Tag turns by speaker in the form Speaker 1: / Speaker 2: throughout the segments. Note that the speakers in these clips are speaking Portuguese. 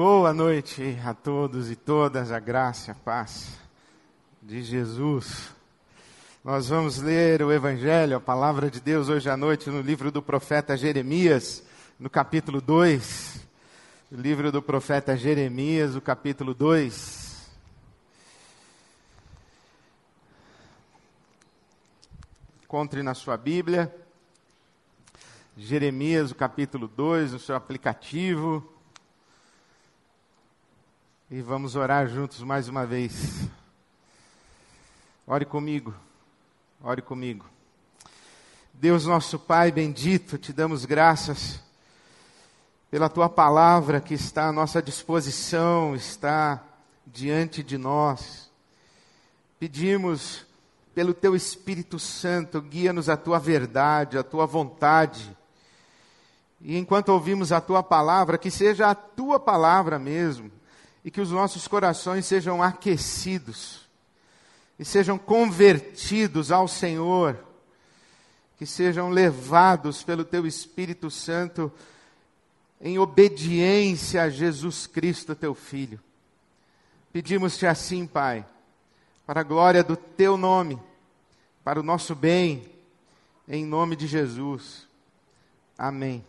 Speaker 1: Boa noite a todos e todas, a graça a paz de Jesus. Nós vamos ler o Evangelho, a palavra de Deus hoje à noite no livro do profeta Jeremias, no capítulo 2. O livro do profeta Jeremias, o capítulo 2. Encontre na sua Bíblia, Jeremias, o capítulo 2, no seu aplicativo e vamos orar juntos mais uma vez. Ore comigo, ore comigo. Deus nosso Pai bendito, te damos graças pela tua palavra que está à nossa disposição, está diante de nós. Pedimos pelo teu Espírito Santo, guia-nos a tua verdade, a tua vontade. E enquanto ouvimos a tua palavra, que seja a tua palavra mesmo, e que os nossos corações sejam aquecidos e sejam convertidos ao Senhor, que sejam levados pelo Teu Espírito Santo em obediência a Jesus Cristo, Teu Filho. Pedimos-te assim, Pai, para a glória do Teu nome, para o nosso bem, em nome de Jesus. Amém.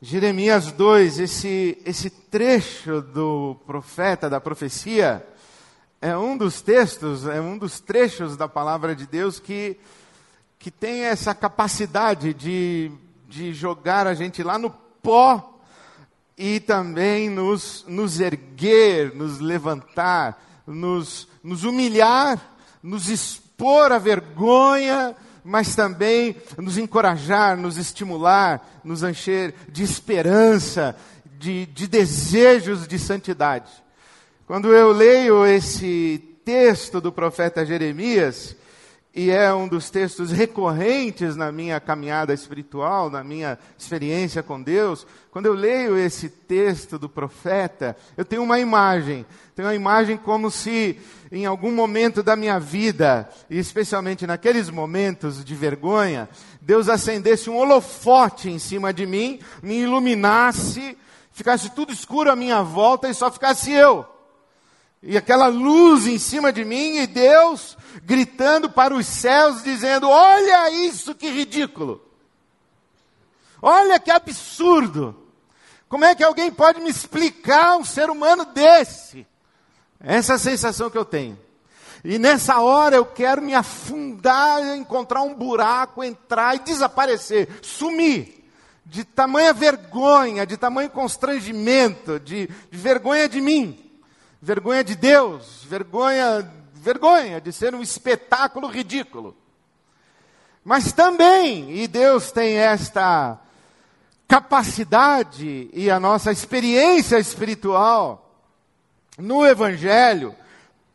Speaker 1: Jeremias 2, esse, esse trecho do profeta, da profecia, é um dos textos, é um dos trechos da palavra de Deus que, que tem essa capacidade de, de jogar a gente lá no pó e também nos, nos erguer, nos levantar, nos, nos humilhar, nos expor à vergonha mas também nos encorajar, nos estimular, nos encher de esperança, de, de desejos de santidade. Quando eu leio esse texto do profeta Jeremias, e é um dos textos recorrentes na minha caminhada espiritual, na minha experiência com Deus. Quando eu leio esse texto do profeta, eu tenho uma imagem. Tenho uma imagem como se em algum momento da minha vida, e especialmente naqueles momentos de vergonha, Deus acendesse um holofote em cima de mim, me iluminasse, ficasse tudo escuro à minha volta e só ficasse eu. E aquela luz em cima de mim e Deus gritando para os céus, dizendo: Olha isso que ridículo! Olha que absurdo! Como é que alguém pode me explicar um ser humano desse? Essa é a sensação que eu tenho. E nessa hora eu quero me afundar, encontrar um buraco, entrar e desaparecer, sumir. De tamanha vergonha, de tamanho constrangimento, de, de vergonha de mim, vergonha de Deus, vergonha vergonha de ser um espetáculo ridículo. Mas também, e Deus tem esta capacidade e a nossa experiência espiritual no Evangelho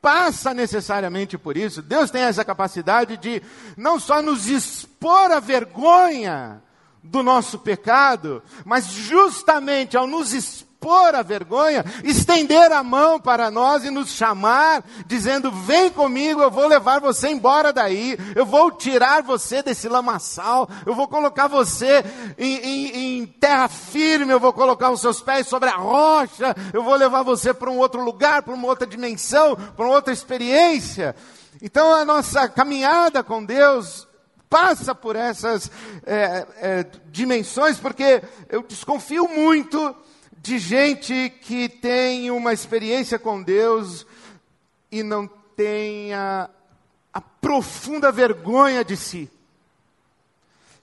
Speaker 1: passa necessariamente por isso. Deus tem essa capacidade de não só nos expor a vergonha do nosso pecado, mas justamente ao nos expor expor a vergonha, estender a mão para nós e nos chamar, dizendo: Vem comigo, eu vou levar você embora daí, eu vou tirar você desse lamaçal, eu vou colocar você em, em, em terra firme, eu vou colocar os seus pés sobre a rocha, eu vou levar você para um outro lugar, para uma outra dimensão, para uma outra experiência. Então a nossa caminhada com Deus passa por essas é, é, dimensões, porque eu desconfio muito de gente que tem uma experiência com Deus e não tenha a profunda vergonha de si.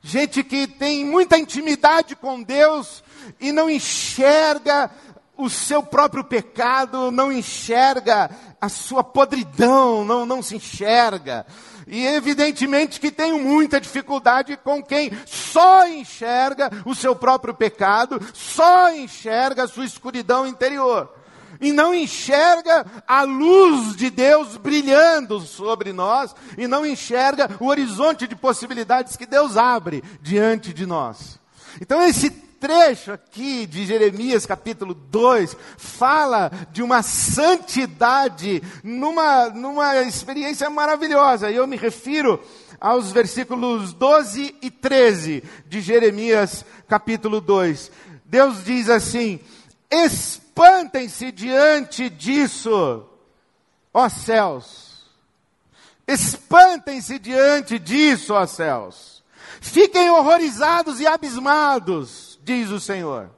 Speaker 1: Gente que tem muita intimidade com Deus e não enxerga o seu próprio pecado, não enxerga a sua podridão, não, não se enxerga. E evidentemente que tenho muita dificuldade com quem só enxerga o seu próprio pecado, só enxerga a sua escuridão interior. E não enxerga a luz de Deus brilhando sobre nós, e não enxerga o horizonte de possibilidades que Deus abre diante de nós. Então, esse trecho aqui de Jeremias capítulo 2 fala de uma santidade numa, numa experiência maravilhosa. Eu me refiro aos versículos 12 e 13 de Jeremias capítulo 2. Deus diz assim: espantem-se diante disso, ó céus. Espantem-se diante disso, ó céus. Fiquem horrorizados e abismados, diz o Senhor.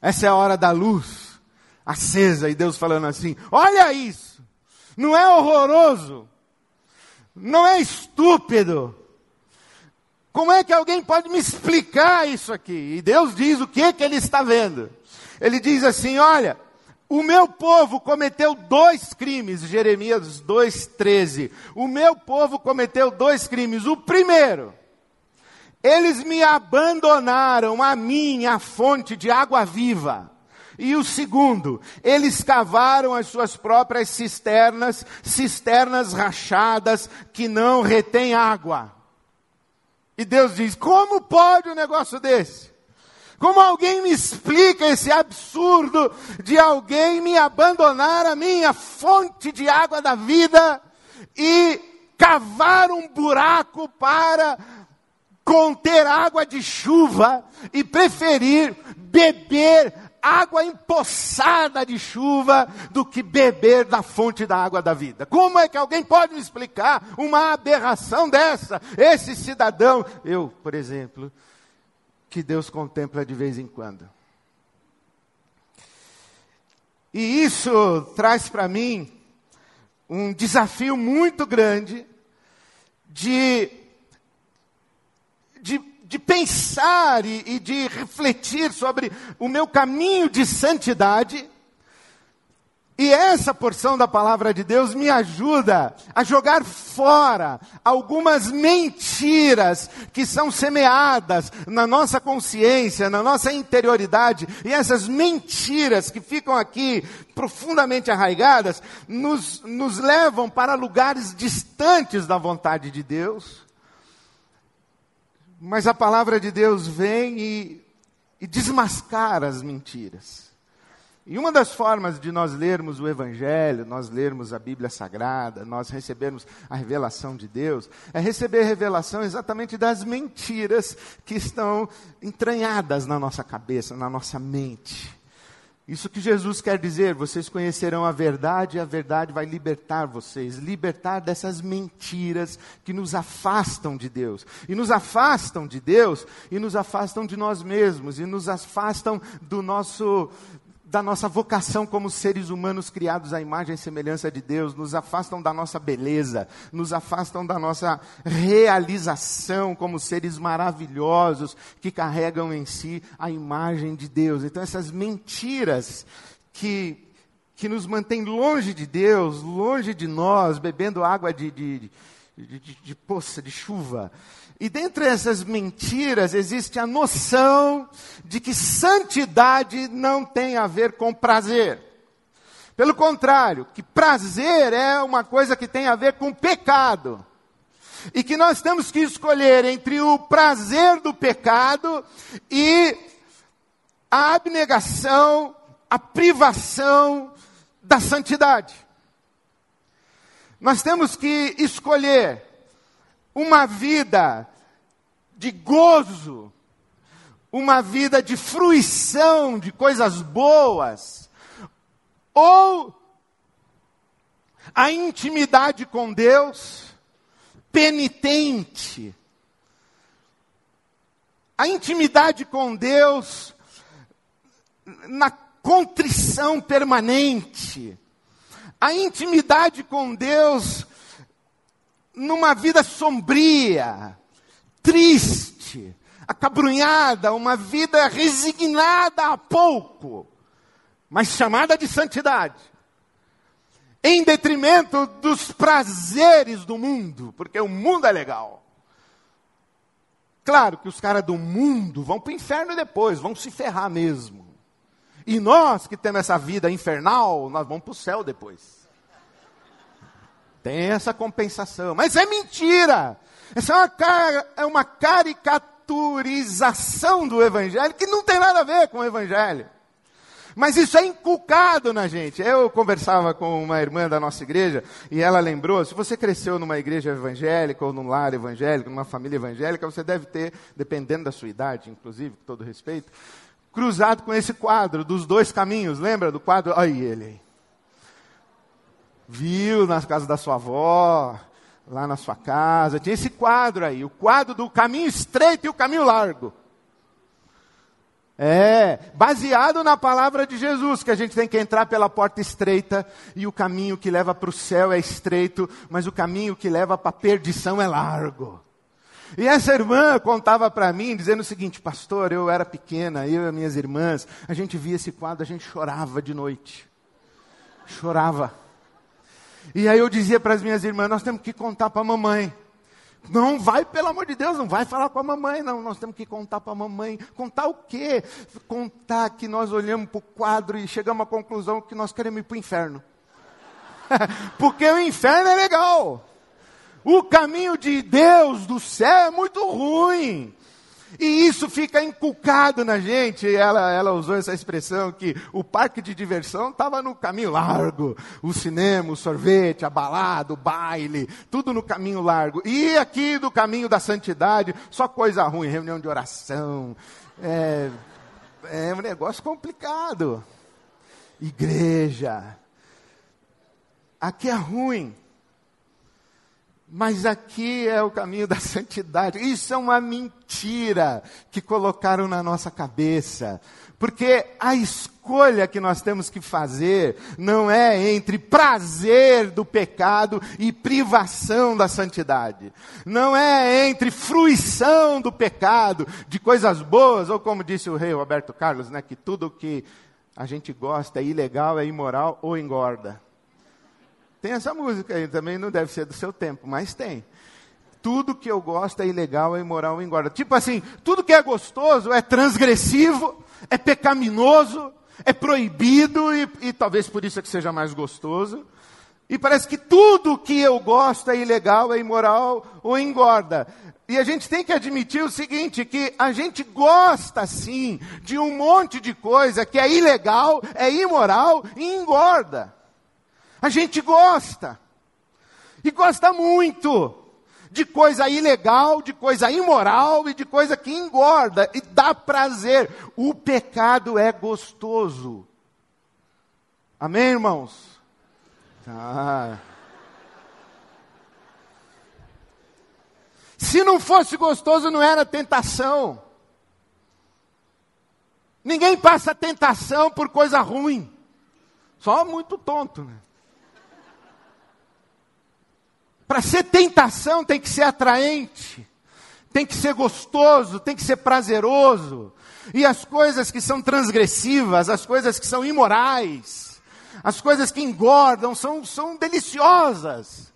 Speaker 1: Essa é a hora da luz acesa e Deus falando assim: olha isso, não é horroroso, não é estúpido. Como é que alguém pode me explicar isso aqui? E Deus diz o que que ele está vendo. Ele diz assim: olha, o meu povo cometeu dois crimes, Jeremias 2,13. O meu povo cometeu dois crimes. O primeiro, eles me abandonaram a mim, a fonte de água viva. E o segundo, eles cavaram as suas próprias cisternas, cisternas rachadas que não retêm água. E Deus diz: como pode um negócio desse? Como alguém me explica esse absurdo de alguém me abandonar a minha fonte de água da vida e cavar um buraco para conter água de chuva e preferir beber água empoçada de chuva do que beber da fonte da água da vida. Como é que alguém pode me explicar uma aberração dessa? Esse cidadão, eu, por exemplo, que Deus contempla de vez em quando. E isso traz para mim um desafio muito grande de de, de pensar e, e de refletir sobre o meu caminho de santidade. E essa porção da palavra de Deus me ajuda a jogar fora algumas mentiras que são semeadas na nossa consciência, na nossa interioridade. E essas mentiras que ficam aqui profundamente arraigadas nos, nos levam para lugares distantes da vontade de Deus mas a palavra de Deus vem e, e desmascara as mentiras. E uma das formas de nós lermos o Evangelho, nós lermos a Bíblia Sagrada, nós recebermos a revelação de Deus, é receber a revelação exatamente das mentiras que estão entranhadas na nossa cabeça, na nossa mente. Isso que Jesus quer dizer, vocês conhecerão a verdade e a verdade vai libertar vocês, libertar dessas mentiras que nos afastam de Deus. E nos afastam de Deus e nos afastam de nós mesmos e nos afastam do nosso da nossa vocação como seres humanos criados à imagem e semelhança de Deus, nos afastam da nossa beleza, nos afastam da nossa realização como seres maravilhosos que carregam em si a imagem de Deus. Então, essas mentiras que, que nos mantêm longe de Deus, longe de nós, bebendo água de, de, de, de, de poça, de chuva, e dentre essas mentiras existe a noção de que santidade não tem a ver com prazer. Pelo contrário, que prazer é uma coisa que tem a ver com pecado. E que nós temos que escolher entre o prazer do pecado e a abnegação, a privação da santidade. Nós temos que escolher uma vida de gozo, uma vida de fruição de coisas boas, ou a intimidade com Deus penitente, a intimidade com Deus na contrição permanente, a intimidade com Deus numa vida sombria, triste, acabrunhada, uma vida resignada a pouco, mas chamada de santidade, em detrimento dos prazeres do mundo, porque o mundo é legal. Claro que os caras do mundo vão para o inferno depois, vão se ferrar mesmo. E nós que temos essa vida infernal, nós vamos para o céu depois. Tem essa compensação. Mas é mentira. Essa é uma, é uma caricaturização do Evangelho que não tem nada a ver com o Evangelho. Mas isso é inculcado na gente. Eu conversava com uma irmã da nossa igreja e ela lembrou: se você cresceu numa igreja evangélica ou num lar evangélico, numa família evangélica, você deve ter, dependendo da sua idade, inclusive, com todo respeito, cruzado com esse quadro dos dois caminhos, lembra do quadro? Aí ele. Viu na casa da sua avó, lá na sua casa, tinha esse quadro aí, o quadro do caminho estreito e o caminho largo. É, baseado na palavra de Jesus, que a gente tem que entrar pela porta estreita e o caminho que leva para o céu é estreito, mas o caminho que leva para a perdição é largo. E essa irmã contava para mim, dizendo o seguinte: Pastor, eu era pequena, eu e as minhas irmãs, a gente via esse quadro, a gente chorava de noite. Chorava. E aí eu dizia para as minhas irmãs: Nós temos que contar para a mamãe. Não vai, pelo amor de Deus, não vai falar com a mamãe, não. Nós temos que contar para a mamãe. Contar o quê? Contar que nós olhamos para o quadro e chegamos à conclusão que nós queremos ir para o inferno. Porque o inferno é legal. O caminho de Deus, do céu, é muito ruim. E isso fica inculcado na gente. Ela, ela usou essa expressão que o parque de diversão estava no caminho largo. O cinema, o sorvete, a balada, o baile, tudo no caminho largo. E aqui do caminho da santidade, só coisa ruim, reunião de oração. É, é um negócio complicado. Igreja. Aqui é ruim. Mas aqui é o caminho da santidade. Isso é uma mentira que colocaram na nossa cabeça. Porque a escolha que nós temos que fazer não é entre prazer do pecado e privação da santidade. Não é entre fruição do pecado, de coisas boas, ou como disse o rei Roberto Carlos, né, que tudo que a gente gosta é ilegal, é imoral ou engorda. Tem essa música aí, também não deve ser do seu tempo, mas tem. Tudo que eu gosto é ilegal, é imoral, engorda. Tipo assim, tudo que é gostoso é transgressivo, é pecaminoso, é proibido e, e talvez por isso é que seja mais gostoso. E parece que tudo que eu gosto é ilegal, é imoral ou engorda. E a gente tem que admitir o seguinte, que a gente gosta sim de um monte de coisa que é ilegal, é imoral e engorda. A gente gosta. E gosta muito de coisa ilegal, de coisa imoral e de coisa que engorda e dá prazer. O pecado é gostoso. Amém, irmãos? Tá. Se não fosse gostoso, não era tentação. Ninguém passa tentação por coisa ruim. Só muito tonto, né? Para ser tentação tem que ser atraente, tem que ser gostoso, tem que ser prazeroso. E as coisas que são transgressivas, as coisas que são imorais, as coisas que engordam, são, são deliciosas.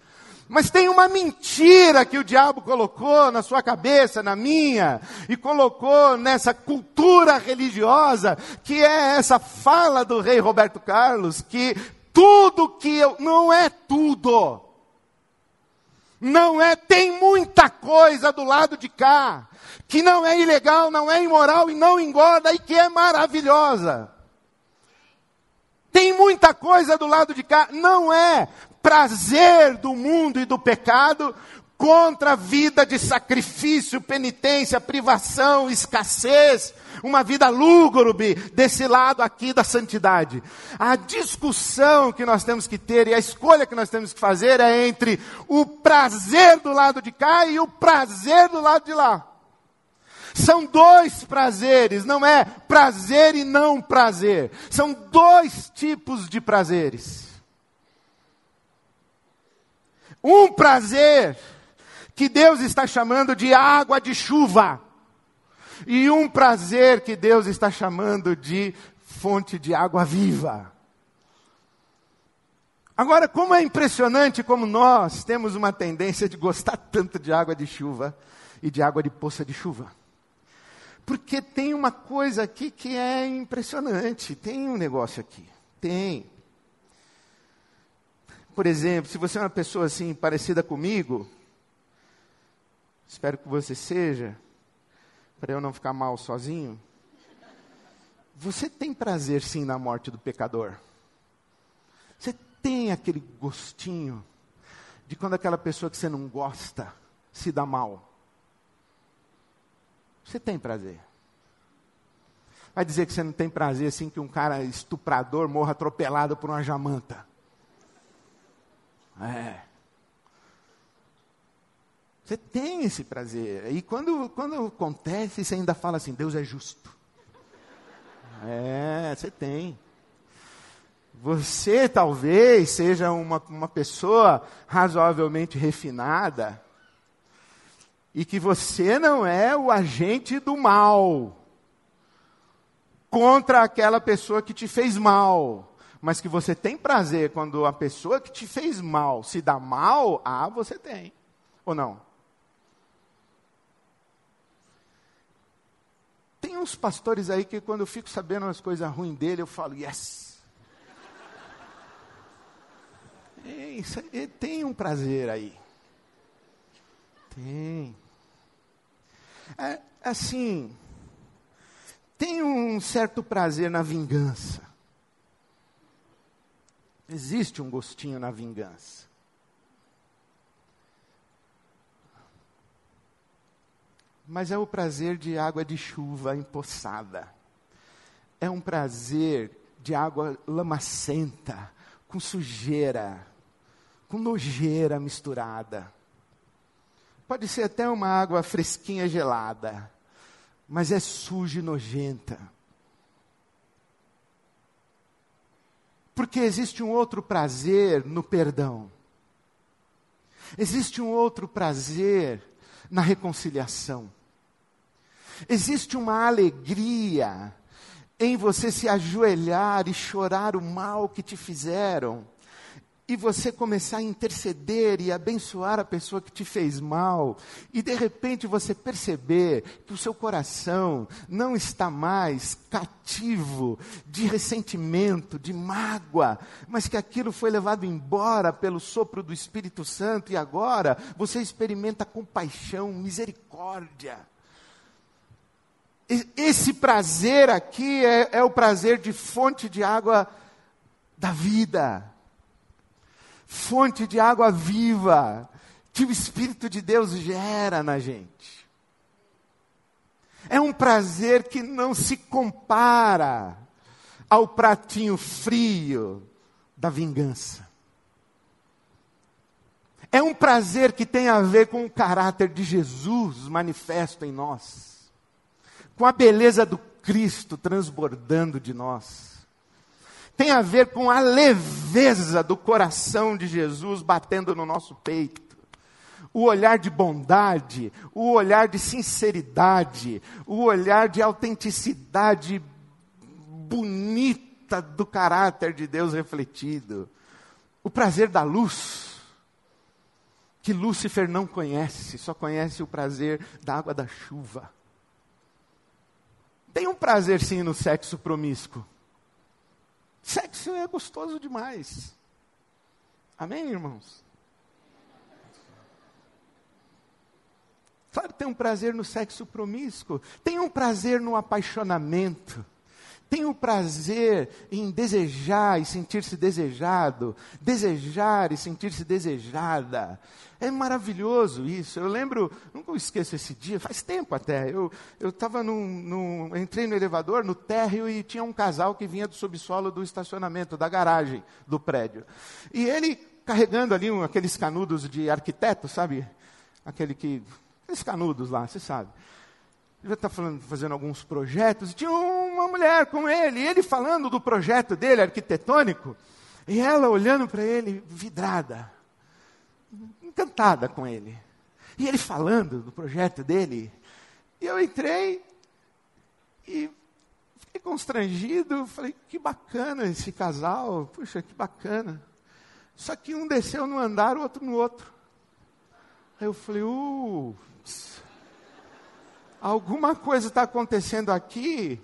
Speaker 1: Mas tem uma mentira que o diabo colocou na sua cabeça, na minha, e colocou nessa cultura religiosa, que é essa fala do rei Roberto Carlos, que tudo que eu. Não é tudo. Não é, tem muita coisa do lado de cá, que não é ilegal, não é imoral e não engorda e que é maravilhosa. Tem muita coisa do lado de cá, não é prazer do mundo e do pecado contra a vida de sacrifício, penitência, privação, escassez, uma vida lúgubre desse lado aqui da santidade. A discussão que nós temos que ter e a escolha que nós temos que fazer é entre o prazer do lado de cá e o prazer do lado de lá. São dois prazeres, não é prazer e não prazer. São dois tipos de prazeres. Um prazer que Deus está chamando de água de chuva e um prazer que Deus está chamando de fonte de água viva. Agora, como é impressionante como nós temos uma tendência de gostar tanto de água de chuva e de água de poça de chuva. Porque tem uma coisa aqui que é impressionante, tem um negócio aqui, tem. Por exemplo, se você é uma pessoa assim parecida comigo, espero que você seja, para eu não ficar mal sozinho. Você tem prazer sim na morte do pecador. Você tem aquele gostinho de quando aquela pessoa que você não gosta se dá mal. Você tem prazer. Vai dizer que você não tem prazer assim que um cara estuprador morra atropelado por uma jamanta. É. Você tem esse prazer. E quando, quando acontece, você ainda fala assim: Deus é justo. É, você tem. Você talvez seja uma, uma pessoa razoavelmente refinada e que você não é o agente do mal contra aquela pessoa que te fez mal, mas que você tem prazer quando a pessoa que te fez mal se dá mal, ah, você tem. Ou não? Tem uns pastores aí que quando eu fico sabendo as coisas ruins dele, eu falo, yes. É, tem um prazer aí. Tem. É, assim, tem um certo prazer na vingança. Existe um gostinho na vingança. Mas é o prazer de água de chuva empoçada. É um prazer de água lamacenta, com sujeira, com nojeira misturada. Pode ser até uma água fresquinha gelada, mas é suja e nojenta. Porque existe um outro prazer no perdão. Existe um outro prazer na reconciliação. Existe uma alegria em você se ajoelhar e chorar o mal que te fizeram, e você começar a interceder e abençoar a pessoa que te fez mal, e de repente você perceber que o seu coração não está mais cativo de ressentimento, de mágoa, mas que aquilo foi levado embora pelo sopro do Espírito Santo e agora você experimenta compaixão, misericórdia. Esse prazer aqui é, é o prazer de fonte de água da vida, fonte de água viva, que o Espírito de Deus gera na gente. É um prazer que não se compara ao pratinho frio da vingança. É um prazer que tem a ver com o caráter de Jesus manifesto em nós com a beleza do Cristo transbordando de nós. Tem a ver com a leveza do coração de Jesus batendo no nosso peito. O olhar de bondade, o olhar de sinceridade, o olhar de autenticidade bonita do caráter de Deus refletido. O prazer da luz, que Lúcifer não conhece, só conhece o prazer da água da chuva. Tem um prazer sim no sexo promíscuo. Sexo é gostoso demais. Amém, irmãos? Claro, tem um prazer no sexo promíscuo, tem um prazer no apaixonamento, tem um prazer em desejar e sentir-se desejado, desejar e sentir-se desejada, é maravilhoso isso. Eu lembro, nunca esqueço esse dia, faz tempo até. Eu estava no, entrei no elevador, no térreo, e tinha um casal que vinha do subsolo do estacionamento, da garagem do prédio. E ele carregando ali um, aqueles canudos de arquiteto, sabe? Aquele que. Aqueles canudos lá, você sabe. Ele está fazendo alguns projetos, e tinha uma mulher com ele, e ele falando do projeto dele, arquitetônico, e ela olhando para ele, vidrada encantada com ele. E ele falando do projeto dele. E eu entrei e fiquei constrangido. Falei, que bacana esse casal. Puxa, que bacana. Só que um desceu no andar, o outro no outro. Aí eu falei, uh, alguma coisa está acontecendo aqui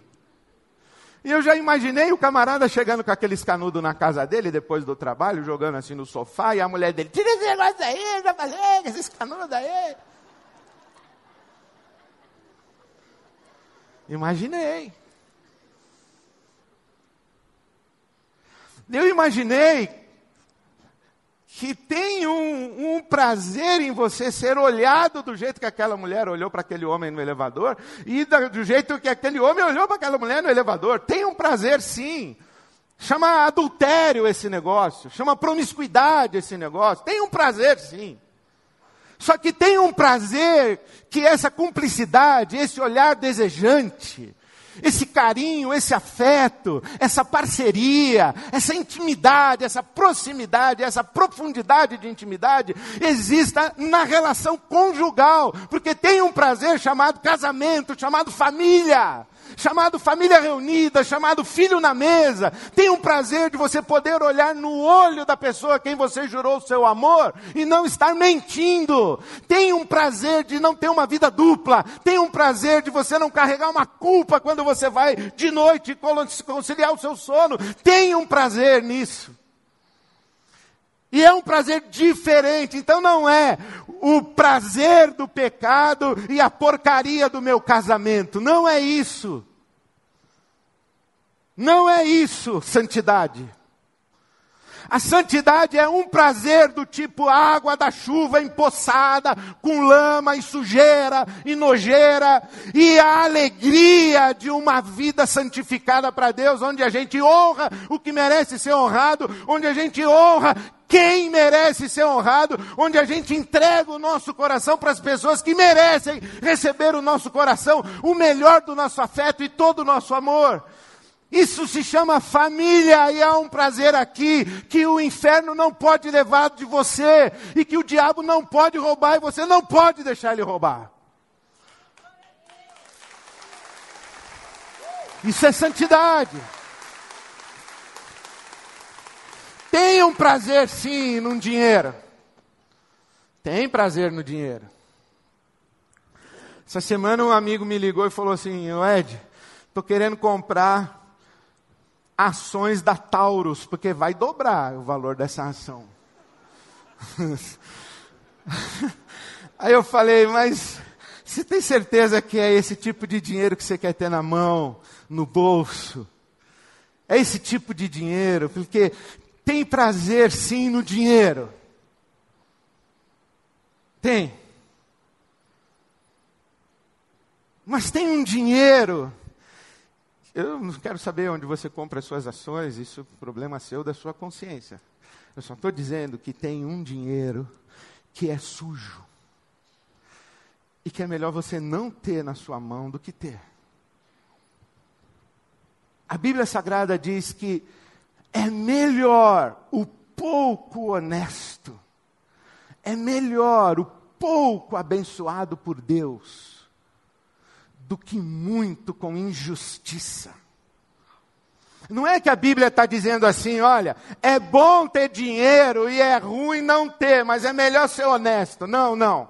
Speaker 1: e eu já imaginei o camarada chegando com aqueles canudos na casa dele, depois do trabalho, jogando assim no sofá, e a mulher dele, tira esse negócio daí, já falei, esses canudos aí. Imaginei. Eu imaginei que tem um, um, prazer em você ser olhado do jeito que aquela mulher olhou para aquele homem no elevador e do jeito que aquele homem olhou para aquela mulher no elevador. Tem um prazer, sim. Chama adultério esse negócio, chama promiscuidade esse negócio. Tem um prazer, sim. Só que tem um prazer que essa cumplicidade, esse olhar desejante, esse carinho, esse afeto, essa parceria, essa intimidade, essa proximidade, essa profundidade de intimidade exista na relação conjugal, porque tem um prazer chamado casamento, chamado família chamado família reunida, chamado filho na mesa. Tem um prazer de você poder olhar no olho da pessoa a quem você jurou o seu amor e não estar mentindo. Tem um prazer de não ter uma vida dupla. Tem um prazer de você não carregar uma culpa quando você vai de noite conciliar o seu sono. Tem um prazer nisso. E é um prazer diferente. Então não é o prazer do pecado e a porcaria do meu casamento. Não é isso. Não é isso, santidade. A santidade é um prazer do tipo água da chuva empoçada, com lama e sujeira e nojeira, e a alegria de uma vida santificada para Deus, onde a gente honra o que merece ser honrado, onde a gente honra quem merece ser honrado, onde a gente entrega o nosso coração para as pessoas que merecem receber o nosso coração, o melhor do nosso afeto e todo o nosso amor. Isso se chama família e há um prazer aqui que o inferno não pode levar de você e que o diabo não pode roubar e você não pode deixar ele roubar. Isso é santidade. Tem um prazer sim no dinheiro. Tem prazer no dinheiro. Essa semana um amigo me ligou e falou assim: Ed, estou querendo comprar ações da Taurus, porque vai dobrar o valor dessa ação. Aí eu falei, mas você tem certeza que é esse tipo de dinheiro que você quer ter na mão, no bolso? É esse tipo de dinheiro? Porque tem prazer sim no dinheiro. Tem. Mas tem um dinheiro eu não quero saber onde você compra as suas ações, isso é problema seu da sua consciência. Eu só estou dizendo que tem um dinheiro que é sujo. E que é melhor você não ter na sua mão do que ter. A Bíblia Sagrada diz que é melhor o pouco honesto, é melhor o pouco abençoado por Deus do que muito com injustiça. Não é que a Bíblia está dizendo assim, olha, é bom ter dinheiro e é ruim não ter, mas é melhor ser honesto. Não, não.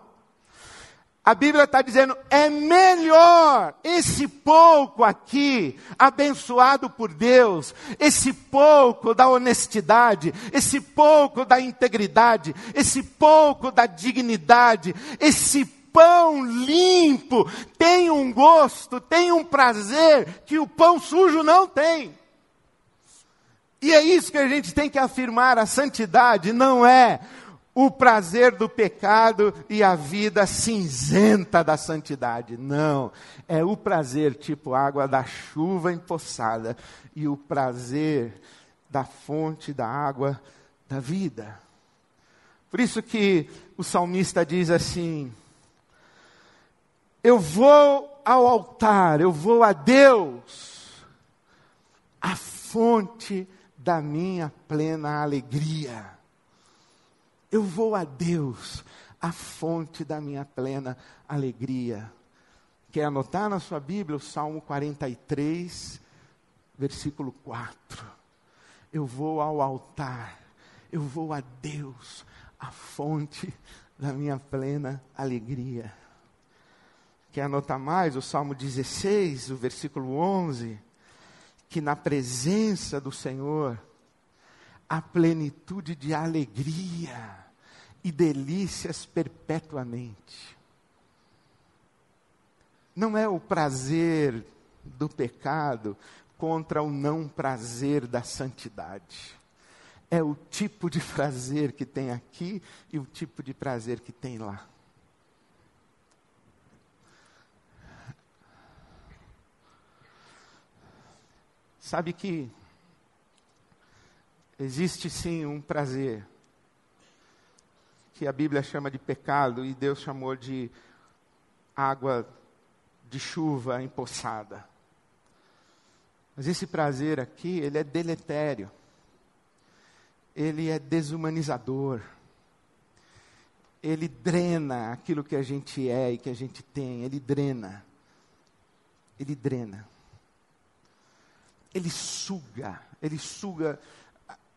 Speaker 1: A Bíblia está dizendo, é melhor esse pouco aqui, abençoado por Deus, esse pouco da honestidade, esse pouco da integridade, esse pouco da dignidade, esse pão limpo tem um gosto, tem um prazer que o pão sujo não tem. E é isso que a gente tem que afirmar: a santidade não é o prazer do pecado e a vida cinzenta da santidade. Não. É o prazer tipo água da chuva empoçada e o prazer da fonte da água da vida. Por isso que o salmista diz assim: eu vou ao altar, eu vou a Deus, a fonte da minha plena alegria. Eu vou a Deus, a fonte da minha plena alegria. Quer anotar na sua Bíblia o Salmo 43, versículo 4. Eu vou ao altar, eu vou a Deus, a fonte da minha plena alegria. Quer anotar mais? O Salmo 16, o versículo 11. Que na presença do Senhor há plenitude de alegria e delícias perpetuamente. Não é o prazer do pecado contra o não prazer da santidade. é o tipo de prazer que tem aqui e o tipo de prazer que tem lá. Sabe que existe sim um prazer que a Bíblia chama de pecado e Deus chamou de água de chuva empoçada. Mas esse prazer aqui, ele é deletério. Ele é desumanizador. Ele drena aquilo que a gente é e que a gente tem, ele drena. Ele drena. Ele suga, ele suga,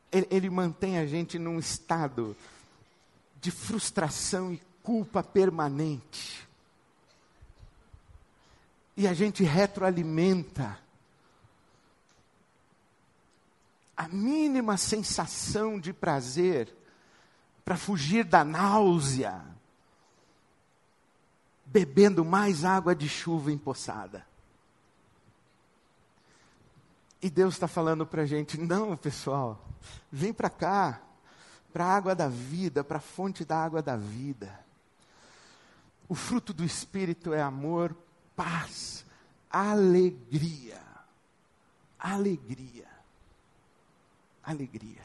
Speaker 1: ele, ele mantém a gente num estado de frustração e culpa permanente. E a gente retroalimenta a mínima sensação de prazer para fugir da náusea, bebendo mais água de chuva empoçada. E Deus está falando para a gente: não, pessoal, vem para cá para a água da vida, para a fonte da água da vida. O fruto do Espírito é amor, paz, alegria. Alegria. Alegria.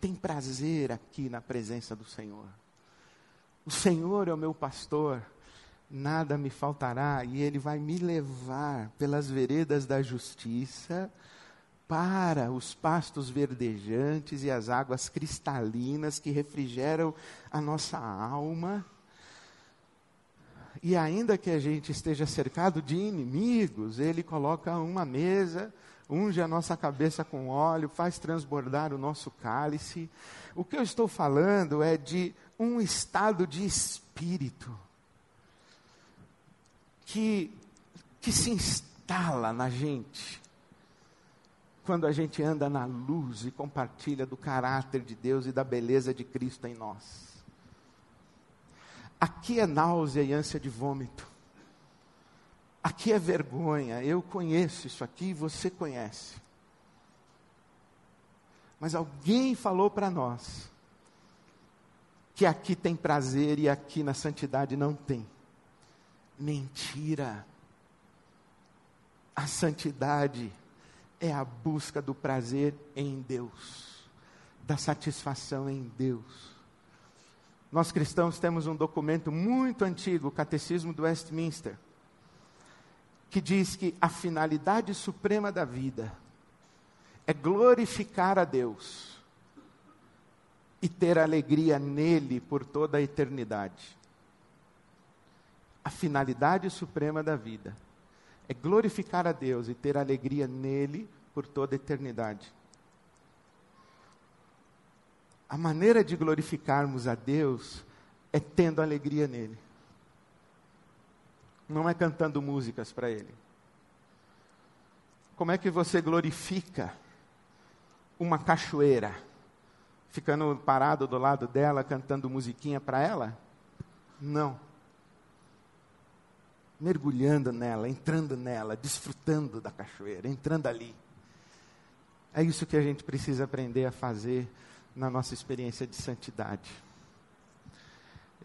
Speaker 1: Tem prazer aqui na presença do Senhor. O Senhor é o meu pastor, nada me faltará, e Ele vai me levar pelas veredas da justiça para os pastos verdejantes e as águas cristalinas que refrigeram a nossa alma. E ainda que a gente esteja cercado de inimigos, Ele coloca uma mesa, unge a nossa cabeça com óleo, faz transbordar o nosso cálice. O que eu estou falando é de um estado de espírito que, que se instala na gente quando a gente anda na luz e compartilha do caráter de Deus e da beleza de Cristo em nós. Aqui é náusea e ânsia de vômito. Aqui é vergonha. Eu conheço isso aqui, você conhece. Mas alguém falou para nós que aqui tem prazer e aqui na santidade não tem. Mentira. A santidade é a busca do prazer em Deus, da satisfação em Deus. Nós cristãos temos um documento muito antigo, o Catecismo do Westminster, que diz que a finalidade suprema da vida é glorificar a Deus e ter alegria nele por toda a eternidade. A finalidade suprema da vida é glorificar a Deus e ter alegria nele por toda a eternidade. A maneira de glorificarmos a Deus é tendo alegria nele. Não é cantando músicas para ele. Como é que você glorifica uma cachoeira? Ficando parado do lado dela, cantando musiquinha para ela? Não mergulhando nela, entrando nela, desfrutando da cachoeira, entrando ali. É isso que a gente precisa aprender a fazer na nossa experiência de santidade.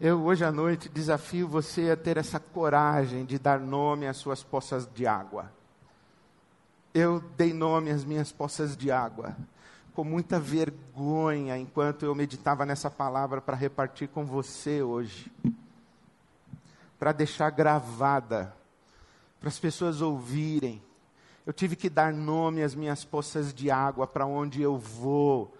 Speaker 1: Eu hoje à noite desafio você a ter essa coragem de dar nome às suas poças de água. Eu dei nome às minhas poças de água com muita vergonha enquanto eu meditava nessa palavra para repartir com você hoje para deixar gravada, para as pessoas ouvirem. Eu tive que dar nome às minhas poças de água, para onde eu vou,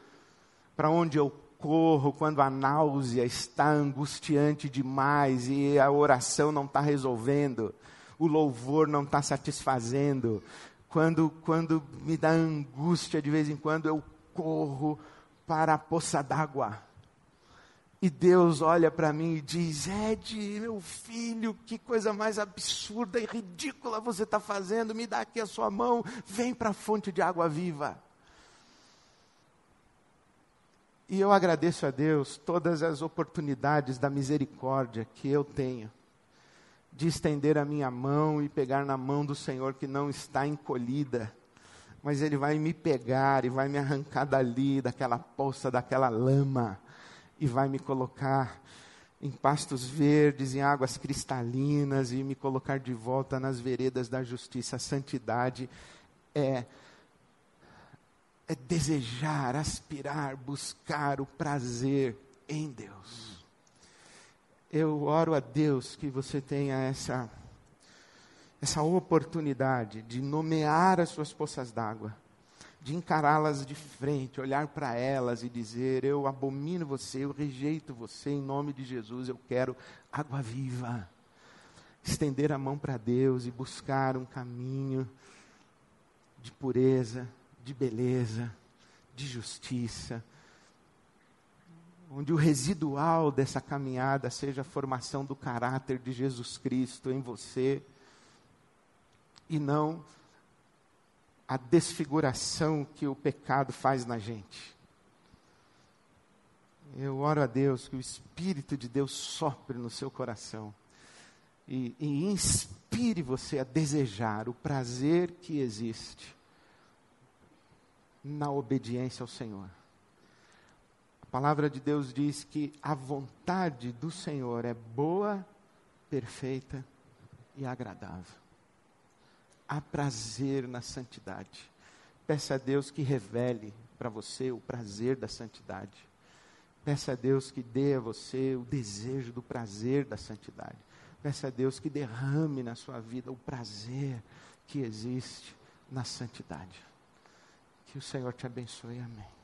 Speaker 1: para onde eu corro quando a náusea está angustiante demais e a oração não está resolvendo, o louvor não está satisfazendo. Quando, quando me dá angústia de vez em quando, eu corro para a poça d'água e Deus olha para mim e diz: Ed, meu filho, que coisa mais absurda e ridícula você está fazendo, me dá aqui a sua mão, vem para a fonte de água viva. E eu agradeço a Deus todas as oportunidades da misericórdia que eu tenho de estender a minha mão e pegar na mão do Senhor que não está encolhida, mas Ele vai me pegar e vai me arrancar dali, daquela poça, daquela lama, e vai me colocar em pastos verdes, em águas cristalinas e me colocar de volta nas veredas da justiça. A santidade é é desejar, aspirar, buscar o prazer em Deus. Eu oro a Deus que você tenha essa essa oportunidade de nomear as suas poças d'água, de encará-las de frente, olhar para elas e dizer: Eu abomino você, eu rejeito você, em nome de Jesus, eu quero água viva. Estender a mão para Deus e buscar um caminho de pureza, de beleza, de justiça, onde o residual dessa caminhada seja a formação do caráter de Jesus Cristo em você e não a desfiguração que o pecado faz na gente. Eu oro a Deus que o Espírito de Deus sopre no seu coração e, e inspire você a desejar o prazer que existe na obediência ao Senhor. A palavra de Deus diz que a vontade do Senhor é boa, perfeita e agradável há prazer na santidade. Peça a Deus que revele para você o prazer da santidade. Peça a Deus que dê a você o desejo do prazer da santidade. Peça a Deus que derrame na sua vida o prazer que existe na santidade. Que o Senhor te abençoe. Amém.